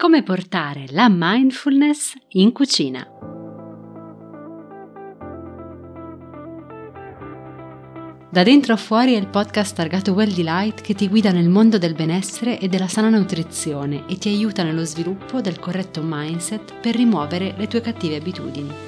Come portare la mindfulness in cucina. Da dentro a fuori è il podcast targato Well Delight che ti guida nel mondo del benessere e della sana nutrizione e ti aiuta nello sviluppo del corretto mindset per rimuovere le tue cattive abitudini.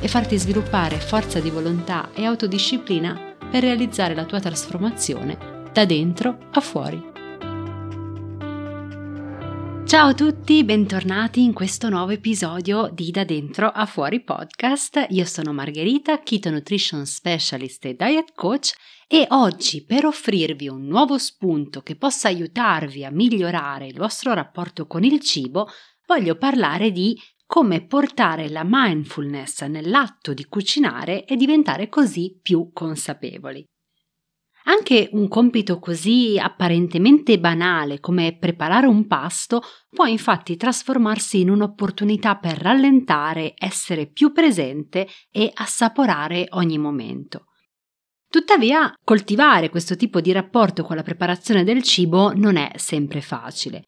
e farti sviluppare forza di volontà e autodisciplina per realizzare la tua trasformazione da dentro a fuori. Ciao a tutti, bentornati in questo nuovo episodio di Da Dentro a Fuori podcast. Io sono Margherita, Keto Nutrition Specialist e Diet Coach e oggi per offrirvi un nuovo spunto che possa aiutarvi a migliorare il vostro rapporto con il cibo, voglio parlare di come portare la mindfulness nell'atto di cucinare e diventare così più consapevoli. Anche un compito così apparentemente banale come preparare un pasto può infatti trasformarsi in un'opportunità per rallentare, essere più presente e assaporare ogni momento. Tuttavia, coltivare questo tipo di rapporto con la preparazione del cibo non è sempre facile.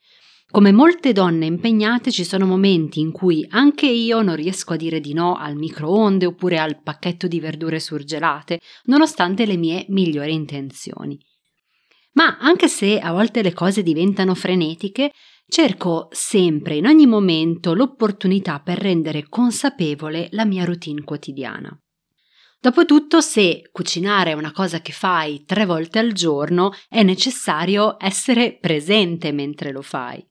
Come molte donne impegnate ci sono momenti in cui anche io non riesco a dire di no al microonde oppure al pacchetto di verdure surgelate, nonostante le mie migliori intenzioni. Ma anche se a volte le cose diventano frenetiche, cerco sempre, in ogni momento, l'opportunità per rendere consapevole la mia routine quotidiana. Dopotutto, se cucinare è una cosa che fai tre volte al giorno, è necessario essere presente mentre lo fai.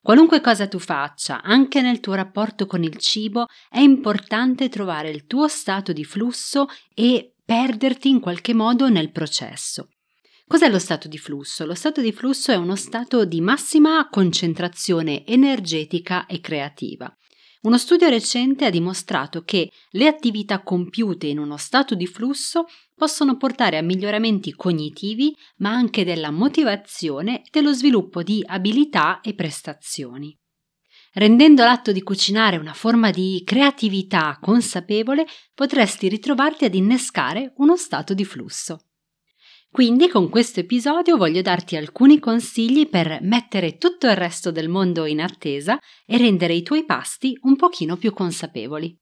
Qualunque cosa tu faccia, anche nel tuo rapporto con il cibo, è importante trovare il tuo stato di flusso e perderti in qualche modo nel processo. Cos'è lo stato di flusso? Lo stato di flusso è uno stato di massima concentrazione energetica e creativa. Uno studio recente ha dimostrato che le attività compiute in uno stato di flusso possono portare a miglioramenti cognitivi, ma anche della motivazione e dello sviluppo di abilità e prestazioni. Rendendo l'atto di cucinare una forma di creatività consapevole, potresti ritrovarti ad innescare uno stato di flusso. Quindi con questo episodio voglio darti alcuni consigli per mettere tutto il resto del mondo in attesa e rendere i tuoi pasti un pochino più consapevoli.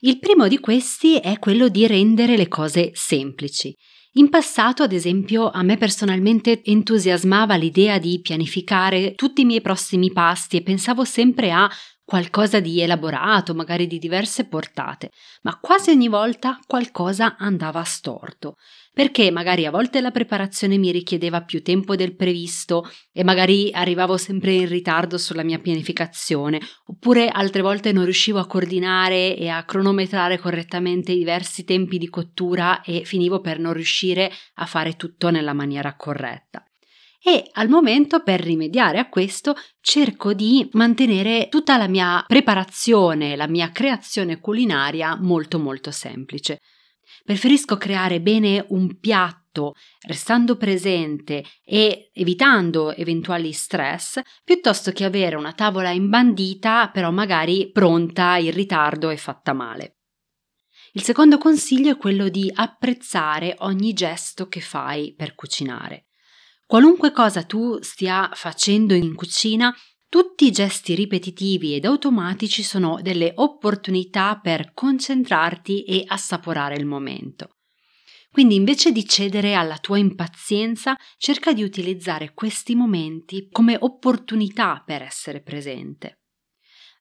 Il primo di questi è quello di rendere le cose semplici. In passato, ad esempio, a me personalmente entusiasmava l'idea di pianificare tutti i miei prossimi pasti e pensavo sempre a qualcosa di elaborato, magari di diverse portate, ma quasi ogni volta qualcosa andava storto perché magari a volte la preparazione mi richiedeva più tempo del previsto e magari arrivavo sempre in ritardo sulla mia pianificazione, oppure altre volte non riuscivo a coordinare e a cronometrare correttamente i diversi tempi di cottura e finivo per non riuscire a fare tutto nella maniera corretta. E al momento per rimediare a questo cerco di mantenere tutta la mia preparazione, la mia creazione culinaria molto molto semplice. Preferisco creare bene un piatto, restando presente e evitando eventuali stress, piuttosto che avere una tavola imbandita, però magari pronta in ritardo e fatta male. Il secondo consiglio è quello di apprezzare ogni gesto che fai per cucinare. Qualunque cosa tu stia facendo in cucina, tutti i gesti ripetitivi ed automatici sono delle opportunità per concentrarti e assaporare il momento. Quindi invece di cedere alla tua impazienza, cerca di utilizzare questi momenti come opportunità per essere presente.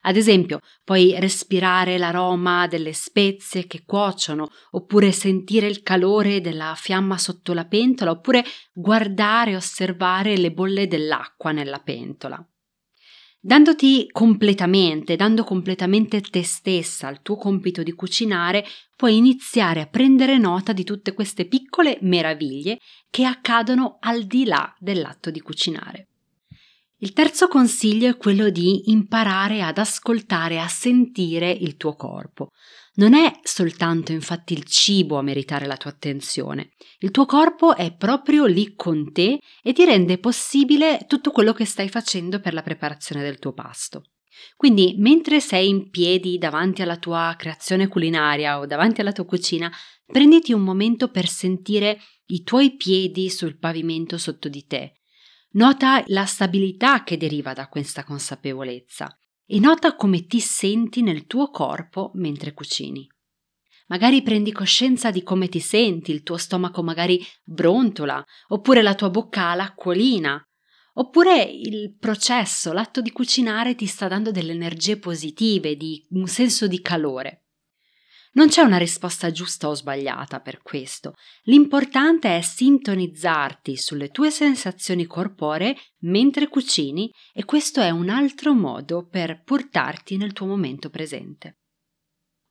Ad esempio, puoi respirare l'aroma delle spezie che cuociono, oppure sentire il calore della fiamma sotto la pentola, oppure guardare e osservare le bolle dell'acqua nella pentola. Dandoti completamente, dando completamente te stessa al tuo compito di cucinare, puoi iniziare a prendere nota di tutte queste piccole meraviglie che accadono al di là dell'atto di cucinare. Il terzo consiglio è quello di imparare ad ascoltare, a sentire il tuo corpo. Non è soltanto infatti il cibo a meritare la tua attenzione, il tuo corpo è proprio lì con te e ti rende possibile tutto quello che stai facendo per la preparazione del tuo pasto. Quindi, mentre sei in piedi davanti alla tua creazione culinaria o davanti alla tua cucina, prenditi un momento per sentire i tuoi piedi sul pavimento sotto di te. Nota la stabilità che deriva da questa consapevolezza e nota come ti senti nel tuo corpo mentre cucini. Magari prendi coscienza di come ti senti, il tuo stomaco magari brontola, oppure la tua bocca ha l'acquolina, oppure il processo, l'atto di cucinare ti sta dando delle energie positive, di un senso di calore. Non c'è una risposta giusta o sbagliata per questo. L'importante è sintonizzarti sulle tue sensazioni corporee mentre cucini e questo è un altro modo per portarti nel tuo momento presente.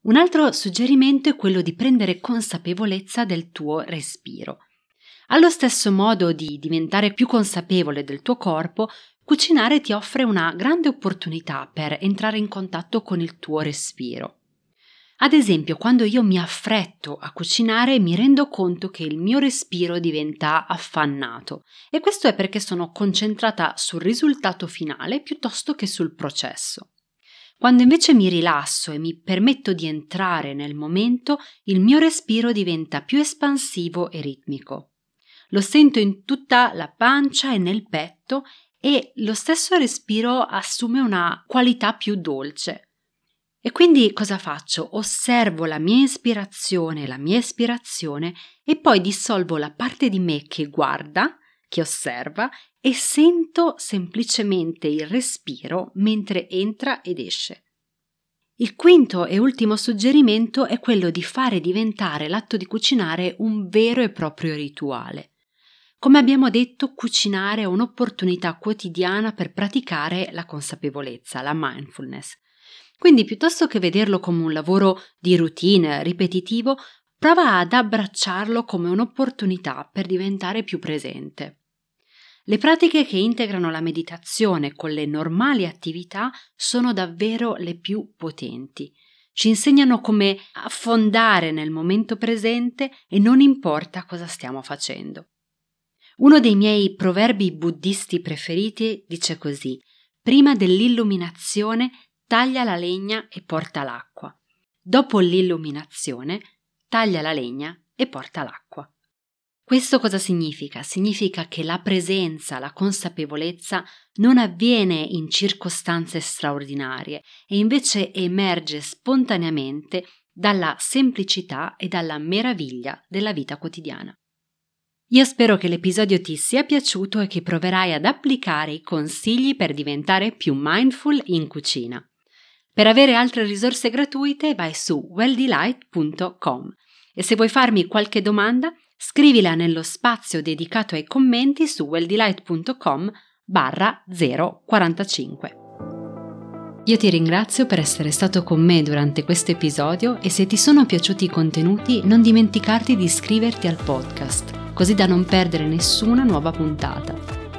Un altro suggerimento è quello di prendere consapevolezza del tuo respiro. Allo stesso modo di diventare più consapevole del tuo corpo, cucinare ti offre una grande opportunità per entrare in contatto con il tuo respiro. Ad esempio, quando io mi affretto a cucinare mi rendo conto che il mio respiro diventa affannato e questo è perché sono concentrata sul risultato finale piuttosto che sul processo. Quando invece mi rilasso e mi permetto di entrare nel momento, il mio respiro diventa più espansivo e ritmico. Lo sento in tutta la pancia e nel petto e lo stesso respiro assume una qualità più dolce. E quindi cosa faccio? Osservo la mia ispirazione, la mia espirazione e poi dissolvo la parte di me che guarda, che osserva e sento semplicemente il respiro mentre entra ed esce. Il quinto e ultimo suggerimento è quello di fare diventare l'atto di cucinare un vero e proprio rituale. Come abbiamo detto, cucinare è un'opportunità quotidiana per praticare la consapevolezza, la mindfulness. Quindi piuttosto che vederlo come un lavoro di routine ripetitivo, prova ad abbracciarlo come un'opportunità per diventare più presente. Le pratiche che integrano la meditazione con le normali attività sono davvero le più potenti. Ci insegnano come affondare nel momento presente e non importa cosa stiamo facendo. Uno dei miei proverbi buddisti preferiti dice così: Prima dell'illuminazione taglia la legna e porta l'acqua. Dopo l'illuminazione taglia la legna e porta l'acqua. Questo cosa significa? Significa che la presenza, la consapevolezza non avviene in circostanze straordinarie e invece emerge spontaneamente dalla semplicità e dalla meraviglia della vita quotidiana. Io spero che l'episodio ti sia piaciuto e che proverai ad applicare i consigli per diventare più mindful in cucina. Per avere altre risorse gratuite vai su welldelight.com e se vuoi farmi qualche domanda scrivila nello spazio dedicato ai commenti su welldelight.com barra 045. Io ti ringrazio per essere stato con me durante questo episodio e se ti sono piaciuti i contenuti non dimenticarti di iscriverti al podcast così da non perdere nessuna nuova puntata.